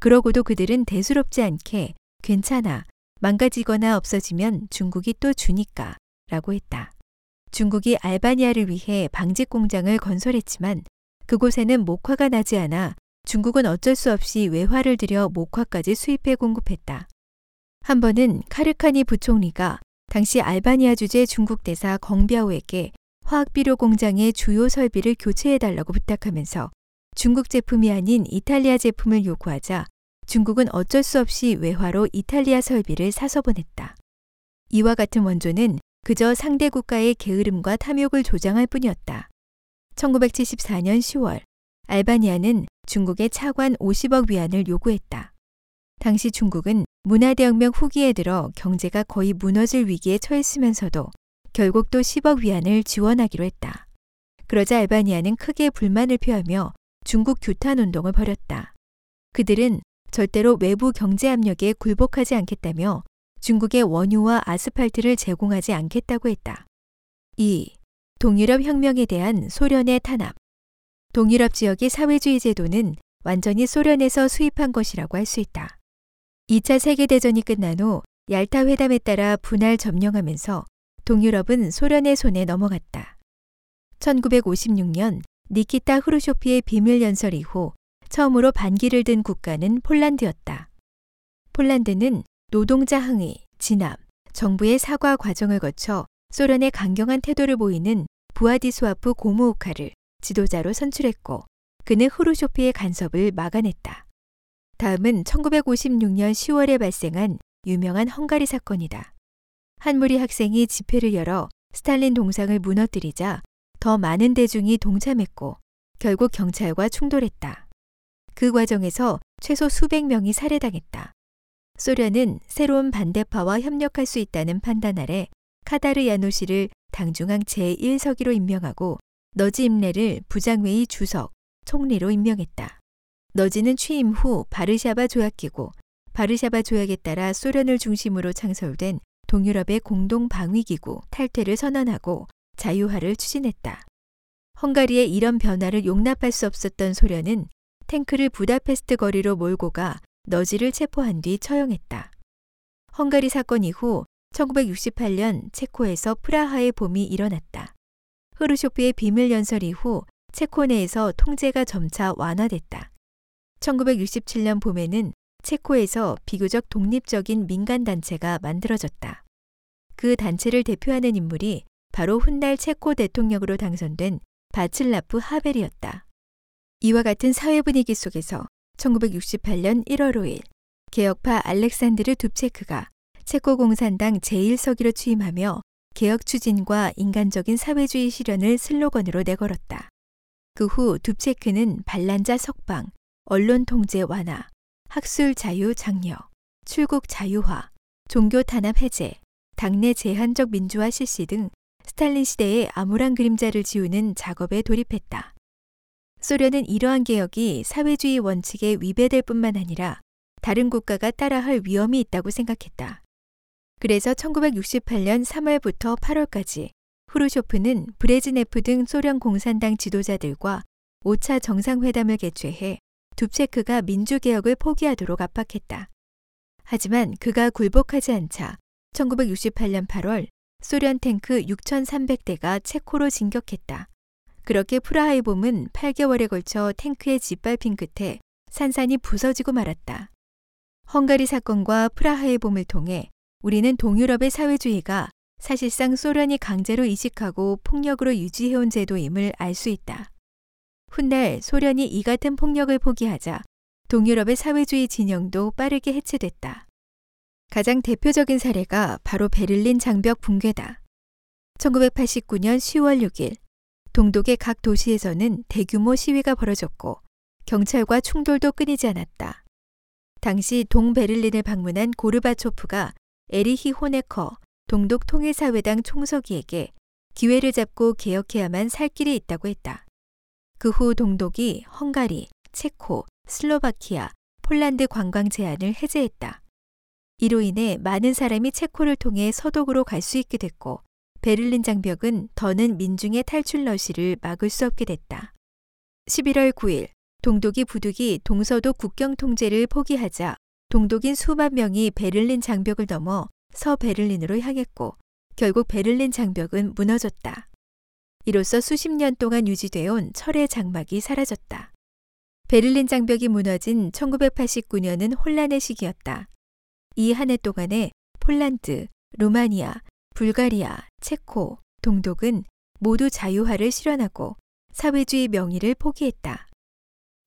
그러고도 그들은 대수롭지 않게 괜찮아. 망가지거나 없어지면 중국이 또 주니까 라고 했다. 중국이 알바니아를 위해 방직 공장을 건설했지만 그곳에는 목화가 나지 않아 중국은 어쩔 수 없이 외화를 들여 목화까지 수입해 공급했다. 한 번은 카르카니 부총리가 당시 알바니아 주재 중국 대사 껑비아오에게 화학비료 공장의 주요 설비를 교체해달라고 부탁하면서 중국 제품이 아닌 이탈리아 제품을 요구하자 중국은 어쩔 수 없이 외화로 이탈리아 설비를 사서 보냈다. 이와 같은 원조는 그저 상대 국가의 게으름과 탐욕을 조장할 뿐이었다. 1974년 10월, 알바니아는 중국에 차관 50억 위안을 요구했다. 당시 중국은 문화대혁명 후기에 들어 경제가 거의 무너질 위기에 처했으면서도 결국 또 10억 위안을 지원하기로 했다. 그러자 알바니아는 크게 불만을 표하며 중국 규탄 운동을 벌였다. 그들은 절대로 외부 경제 압력에 굴복하지 않겠다며 중국의 원유와 아스팔트를 제공하지 않겠다고 했다. 2. 동유럽 혁명에 대한 소련의 탄압. 동유럽 지역의 사회주의 제도는 완전히 소련에서 수입한 것이라고 할 수 있다. 2차 세계대전이 끝난 후 얄타 회담에 따라 분할 점령하면서 동유럽은 소련의 손에 넘어갔다. 1956년 니키타 후르쇼프의 비밀 연설 이후 처음으로 반기를 든 국가는 폴란드였다. 폴란드는 노동자 항의, 진압, 정부의 사과 과정을 거쳐 소련의 강경한 태도를 보이는 부아디스와프 고무오카를 지도자로 선출했고 그는 후르쇼프의 간섭을 막아냈다. 다음은 1956년 10월에 발생한 유명한 헝가리 사건이다. 한 무리 학생이 집회를 열어 스탈린 동상을 무너뜨리자 더 많은 대중이 동참했고 결국 경찰과 충돌했다. 그 과정에서 최소 수백 명이 살해당했다. 소련은 새로운 반대파와 협력할 수 있다는 판단 아래 카다르 야노시를 당중앙 제1서기로 임명하고 너지 임레를 부장회의 주석, 총리로 임명했다. 너지는 취임 후 바르샤바 조약기고 바르샤바 조약에 따라 소련을 중심으로 창설된 동유럽의 공동 방위기구 탈퇴를 선언하고 자유화를 추진했다. 헝가리의 이런 변화를 용납할 수 없었던 소련은 탱크를 부다페스트 거리로 몰고 가 너지를 체포한 뒤 처형했다. 헝가리 사건 이후 1968년 체코에서 프라하의 봄이 일어났다. 흐르쇼프의 비밀 연설 이후 체코 내에서 통제가 점차 완화됐다. 1967년 봄에는 체코에서 비교적 독립적인 민간 단체가 만들어졌다. 그 단체를 대표하는 인물이 바로 훗날 체코 대통령으로 당선된 바칠라프 하벨이었다. 이와 같은 사회 분위기 속에서 1968년 1월 5일 개혁파 알렉산드르 둡체크가 체코 공산당 제1서기로 취임하며 개혁 추진과 인간적인 사회주의 실현을 슬로건으로 내걸었다. 그 후 둡체크는 반란자 석방, 언론 통제 완화, 학술 자유 장려, 출국 자유화, 종교 탄압 해제, 당내 제한적 민주화 실시 등 스탈린 시대의 암울한 그림자를 지우는 작업에 돌입했다. 소련은 이러한 개혁이 사회주의 원칙에 위배될 뿐만 아니라 다른 국가가 따라할 위험이 있다고 생각했다. 그래서 1968년 3월부터 8월까지 후르쇼프는 브레즈네프 등 소련 공산당 지도자들과 5차 정상회담을 개최해 둡체크가 민주개혁을 포기하도록 압박했다. 하지만 그가 굴복하지 않자 1968년 8월 소련 탱크 6,300대가 체코로 진격했다. 그렇게 프라하의 봄은 8개월에 걸쳐 탱크의 짓밟힌 끝에 산산이 부서지고 말았다. 헝가리 사건과 프라하의 봄을 통해 우리는 동유럽의 사회주의가 사실상 소련이 강제로 이식하고 폭력으로 유지해온 제도임을 알 수 있다. 훗날 소련이 이 같은 폭력을 포기하자 동유럽의 사회주의 진영도 빠르게 해체됐다. 가장 대표적인 사례가 바로 베를린 장벽 붕괴다. 1989년 10월 6일 동독의 각 도시에서는 대규모 시위가 벌어졌고 경찰과 충돌도 끊이지 않았다. 당시 동베를린을 방문한 고르바초프가 에리히 호네커 동독 통일사회당 총서기에게 기회를 잡고 개혁해야만 살 길이 있다고 했다. 그 후 동독이 헝가리, 체코, 슬로바키아, 폴란드 관광 제한을 해제했다. 이로 인해 많은 사람이 체코를 통해 서독으로 갈 수 있게 됐고 베를린 장벽은 더는 민중의 탈출 러시를 막을 수 없게 됐다. 11월 9일 동독이 부득이 동서독 국경 통제를 포기하자 동독인 수만 명이 베를린 장벽을 넘어 서베를린으로 향했고 결국 베를린 장벽은 무너졌다. 이로써 수십 년 동안 유지되어 온 철의 장막이 사라졌다. 베를린 장벽이 무너진 1989년은 혼란의 시기였다. 이 한 해 동안에 폴란드, 루마니아, 불가리아, 체코, 동독은 모두 자유화를 실현하고 사회주의 명의를 포기했다.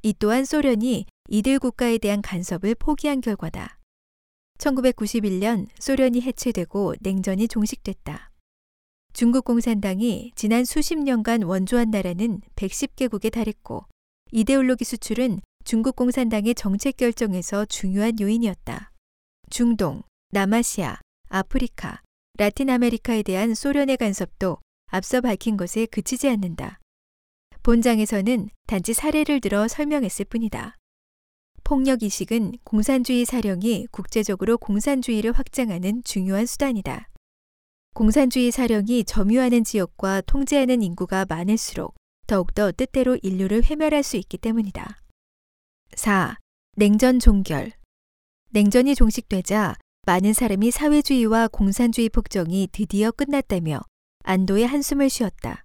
이 또한 소련이 이들 국가에 대한 간섭을 포기한 결과다. 1991년 소련이 해체되고 냉전이 종식됐다. 중국 공산당이 지난 수십 년간 원조한 나라는 110개국에 달했고 이데올로기 수출은 중국 공산당의 정책 결정에서 중요한 요인이었다. 중동, 남아시아, 아프리카, 라틴 아메리카에 대한 소련의 간섭도 앞서 밝힌 것에 그치지 않는다. 본장에서는 단지 사례를 들어 설명했을 뿐이다. 폭력 이식은 공산주의 사령이 국제적으로 공산주의를 확장하는 중요한 수단이다. 공산주의 사령이 점유하는 지역과 통제하는 인구가 많을수록 더욱더 뜻대로 인류를 회멸할 수 있기 때문이다. 4. 냉전 종결. 냉전이 종식되자 많은 사람이 사회주의와 공산주의 폭정이 드디어 끝났다며 안도의 한숨을 쉬었다.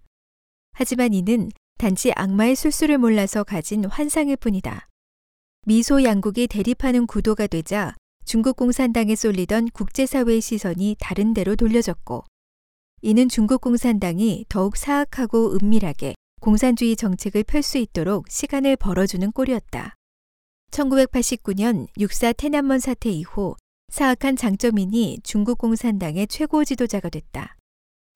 하지만 이는 단지 악마의 술수를 몰라서 가진 환상일 뿐이다. 미소 양국이 대립하는 구도가 되자 중국 공산당에 쏠리던 국제사회의 시선이 다른 데로 돌려졌고 이는 중국 공산당이 더욱 사악하고 은밀하게 공산주의 정책을 펼 수 있도록 시간을 벌어주는 꼴이었다. 1989년 육사 테난먼 사태 이후 사악한 장점인이 중국 공산당의 최고 지도자가 됐다.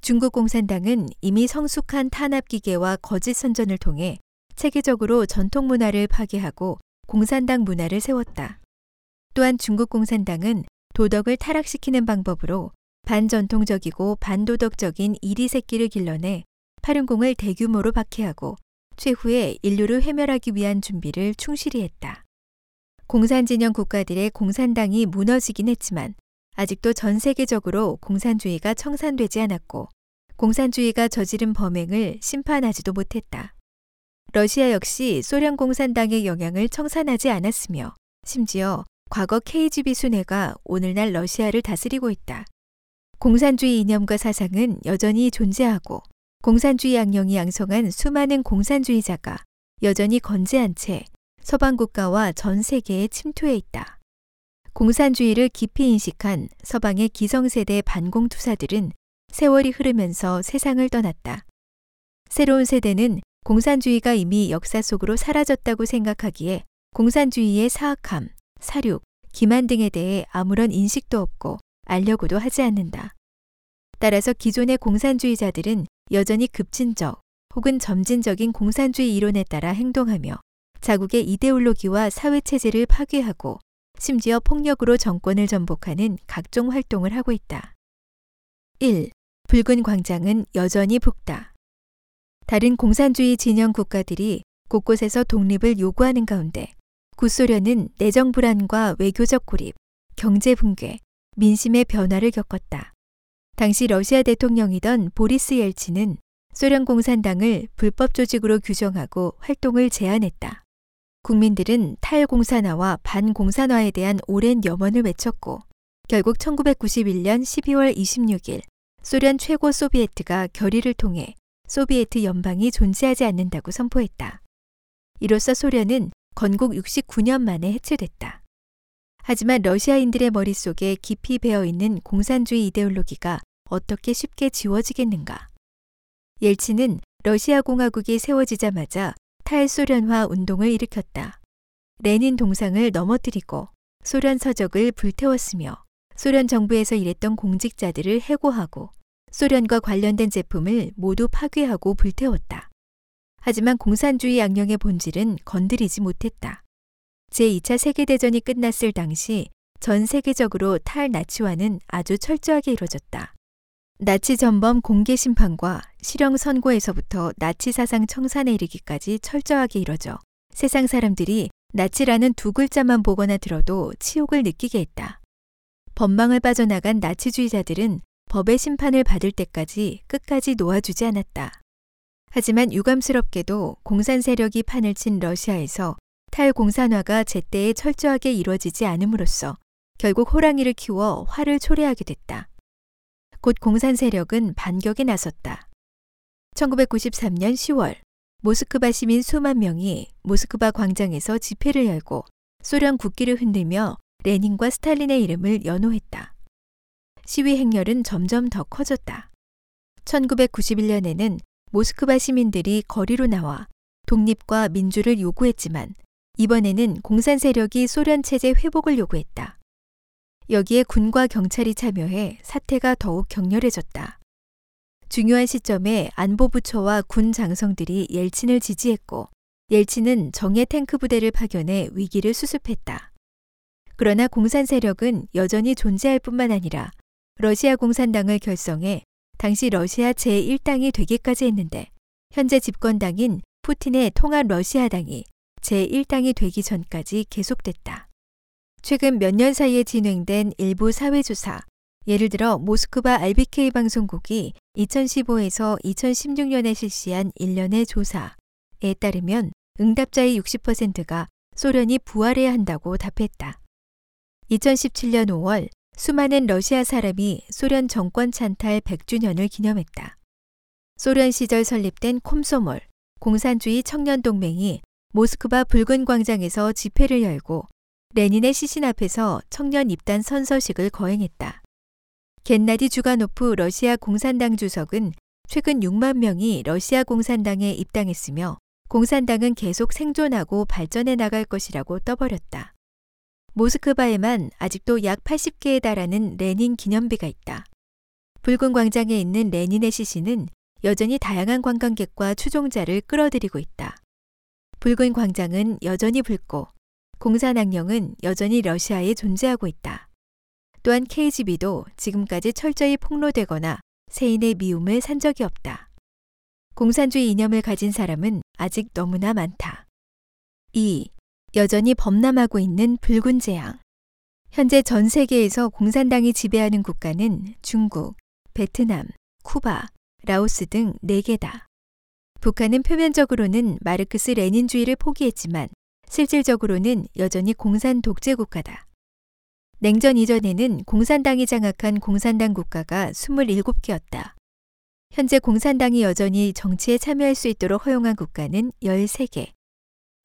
중국 공산당은 이미 성숙한 탄압 기계와 거짓 선전을 통해 체계적으로 전통 문화를 파괴하고 공산당 문화를 세웠다. 또한 중국 공산당은 도덕을 타락시키는 방법으로 반전통적이고 반도덕적인 이리 새끼를 길러내 파륜공을 대규모로 박해하고 최후에 인류를 회멸하기 위한 준비를 충실히 했다. 공산진영 국가들의 공산당이 무너지긴 했지만 아직도 전 세계적으로 공산주의가 청산되지 않았고 공산주의가 저지른 범행을 심판하지도 못했다. 러시아 역시 소련 공산당의 영향을 청산하지 않았으며 심지어 과거 KGB 순회가 오늘날 러시아를 다스리고 있다. 공산주의 이념과 사상은 여전히 존재하고 공산주의 악령이 양성한 수많은 공산주의자가 여전히 건재한 채 서방 국가와 전 세계에 침투해 있다. 공산주의를 깊이 인식한 서방의 기성세대 반공투사들은 세월이 흐르면서 세상을 떠났다. 새로운 세대는 공산주의가 이미 역사 속으로 사라졌다고 생각하기에 공산주의의 사악함, 사륙, 기만 등에 대해 아무런 인식도 없고 알려고도 하지 않는다. 따라서 기존의 공산주의자들은 여전히 급진적 혹은 점진적인 공산주의 이론에 따라 행동하며 자국의 이데올로기와 사회체제를 파괴하고 심지어 폭력으로 정권을 전복하는 각종 활동을 하고 있다. 1. 붉은 광장은 여전히 붓다. 다른 공산주의 진영 국가들이 곳곳에서 독립을 요구하는 가운데 구소련은 내정 불안과 외교적 고립, 경제 붕괴, 민심의 변화를 겪었다. 당시 러시아 대통령이던 보리스 옐치는 소련 공산당을 불법 조직으로 규정하고 활동을 제한했다. 국민들은 탈공산화와 반공산화에 대한 오랜 염원을 외쳤고 결국 1991년 12월 26일 소련 최고 소비에트가 결의를 통해 소비에트 연방이 존재하지 않는다고 선포했다. 이로써 소련은 건국 69년 만에 해체됐다. 하지만 러시아인들의 머릿속에 깊이 배어 있는 공산주의 이데올로기가 어떻게 쉽게 지워지겠는가? 옐치는 러시아 공화국이 세워지자마자 탈소련화 운동을 일으켰다. 레닌 동상을 넘어뜨리고 소련 서적을 불태웠으며 소련 정부에서 일했던 공직자들을 해고하고 소련과 관련된 제품을 모두 파괴하고 불태웠다. 하지만 공산주의 양령의 본질은 건드리지 못했다. 제2차 세계대전이 끝났을 당시 전 세계적으로 탈나치화는 아주 철저하게 이루어졌다. 나치 전범 공개 심판과 실형 선고에서부터 나치 사상 청산에 이르기까지 철저하게 이뤄져 세상 사람들이 나치라는 두 글자만 보거나 들어도 치욕을 느끼게 했다. 법망을 빠져나간 나치주의자들은 법의 심판을 받을 때까지 끝까지 놓아주지 않았다. 하지만 유감스럽게도 공산 세력이 판을 친 러시아에서 탈공산화가 제때에 철저하게 이루어지지 않음으로써 결국 호랑이를 키워 화를 초래하게 됐다. 곧 공산 세력은 반격에 나섰다. 1993년 10월 모스크바 시민 수만 명이 모스크바 광장에서 집회를 열고 소련 국기를 흔들며 레닌과 스탈린의 이름을 연호했다. 시위 행렬은 점점 더 커졌다. 1991년에는 모스크바 시민들이 거리로 나와 독립과 민주를 요구했지만 이번에는 공산 세력이 소련 체제 회복을 요구했다. 여기에 군과 경찰이 참여해 사태가 더욱 격렬해졌다. 중요한 시점에 안보부처와 군 장성들이 옐친을 지지했고 옐친은 정예 탱크 부대를 파견해 위기를 수습했다. 그러나 공산 세력은 여전히 존재할 뿐만 아니라 러시아 공산당을 결성해 당시 러시아 제1당이 되기까지 했는데 현재 집권당인 푸틴의 통합 러시아당이 제1당이 되기 전까지 계속됐다. 최근 몇 년 사이에 진행된 일부 사회조사, 예를 들어 모스크바 RBK 방송국이 2015에서 2016년에 실시한 1년의 조사에 따르면 응답자의 60%가 소련이 부활해야 한다고 답했다. 2017년 5월 수많은 러시아 사람이 소련 정권 찬탈 100주년을 기념했다. 소련 시절 설립된 콤소몰, 공산주의 청년동맹이 모스크바 붉은 광장에서 집회를 열고 레닌의 시신 앞에서 청년 입단 선서식을 거행했다. 겐나디 주가노프 러시아 공산당 주석은 최근 6만 명이 러시아 공산당에 입당했으며 공산당은 계속 생존하고 발전해 나갈 것이라고 떠벌였다. 모스크바에만 아직도 약 80개에 달하는 레닌 기념비가 있다. 붉은 광장에 있는 레닌의 시신은 여전히 다양한 관광객과 추종자를 끌어들이고 있다. 붉은 광장은 여전히 붉고 공산당령은 여전히 러시아에 존재하고 있다. 또한 KGB도 지금까지 철저히 폭로되거나 세인의 미움을 산 적이 없다. 공산주의 이념을 가진 사람은 아직 너무나 많다. 2. 여전히 범람하고 있는 붉은 재앙. 현재 전 세계에서 공산당이 지배하는 국가는 중국, 베트남, 쿠바, 라오스 등 4개다. 북한은 표면적으로는 마르크스 레닌주의를 포기했지만 실질적으로는 여전히 공산 독재 국가다. 냉전 이전에는 공산당이 장악한 공산당 국가가 27개였다. 현재 공산당이 여전히 정치에 참여할 수 있도록 허용한 국가는 13개.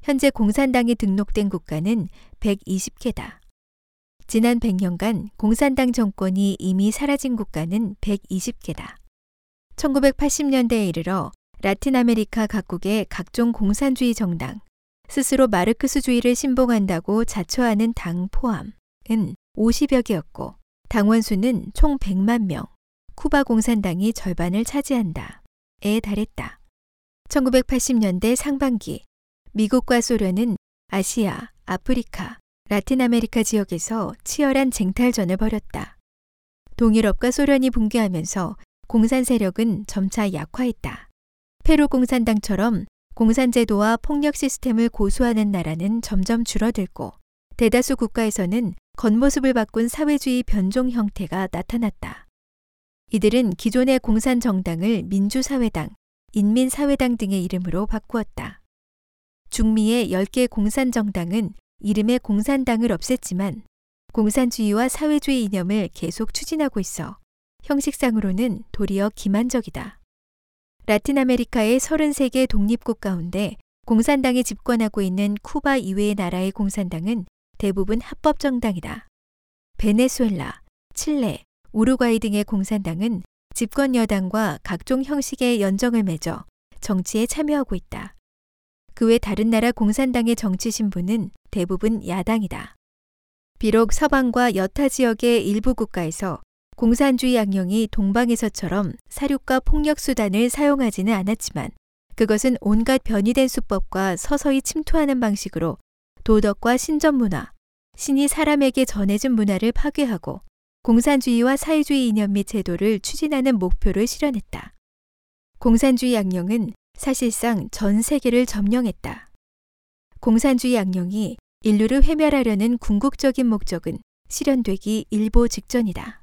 현재 공산당이 등록된 국가는 120개다. 지난 100년간 공산당 정권이 이미 사라진 국가는 120개다. 1980년대에 이르러 라틴 아메리카 각국의 각종 공산주의 정당, 스스로 마르크스주의를 신봉한다고 자처하는 당 포함은 50여 개였고 당원 수는 총 100만 명, 쿠바 공산당이 절반을 차지한다 에 달했다. 1980년대 상반기 미국과 소련은 아시아, 아프리카, 라틴 아메리카 지역에서 치열한 쟁탈전을 벌였다. 동유럽과 소련이 붕괴하면서 공산 세력은 점차 약화했다. 페루 공산당처럼 공산제도와 폭력 시스템을 고수하는 나라는 점점 줄어들고 대다수 국가에서는 겉모습을 바꾼 사회주의 변종 형태가 나타났다. 이들은 기존의 공산 정당을 민주사회당, 인민사회당 등의 이름으로 바꾸었다. 중미의 10개 공산 정당은 이름의 공산당을 없앴지만 공산주의와 사회주의 이념을 계속 추진하고 있어 형식상으로는 도리어 기만적이다. 라틴 아메리카의 33개 독립국 가운데 공산당이 집권하고 있는 쿠바 이외의 나라의 공산당은 대부분 합법 정당이다. 베네수엘라, 칠레, 우루과이 등의 공산당은 집권 여당과 각종 형식의 연정을 맺어 정치에 참여하고 있다. 그 외 다른 나라 공산당의 정치 신분은 대부분 야당이다. 비록 서방과 여타 지역의 일부 국가에서 공산주의 악령이 동방에서처럼 사륙과 폭력 수단을 사용하지는 않았지만 그것은 온갖 변이된 수법과 서서히 침투하는 방식으로 도덕과 신전 문화, 신이 사람에게 전해준 문화를 파괴하고 공산주의와 사회주의 이념 및 제도를 추진하는 목표를 실현했다. 공산주의 악령은 사실상 전 세계를 점령했다. 공산주의 악령이 인류를 회멸하려는 궁극적인 목적은 실현되기 일보 직전이다.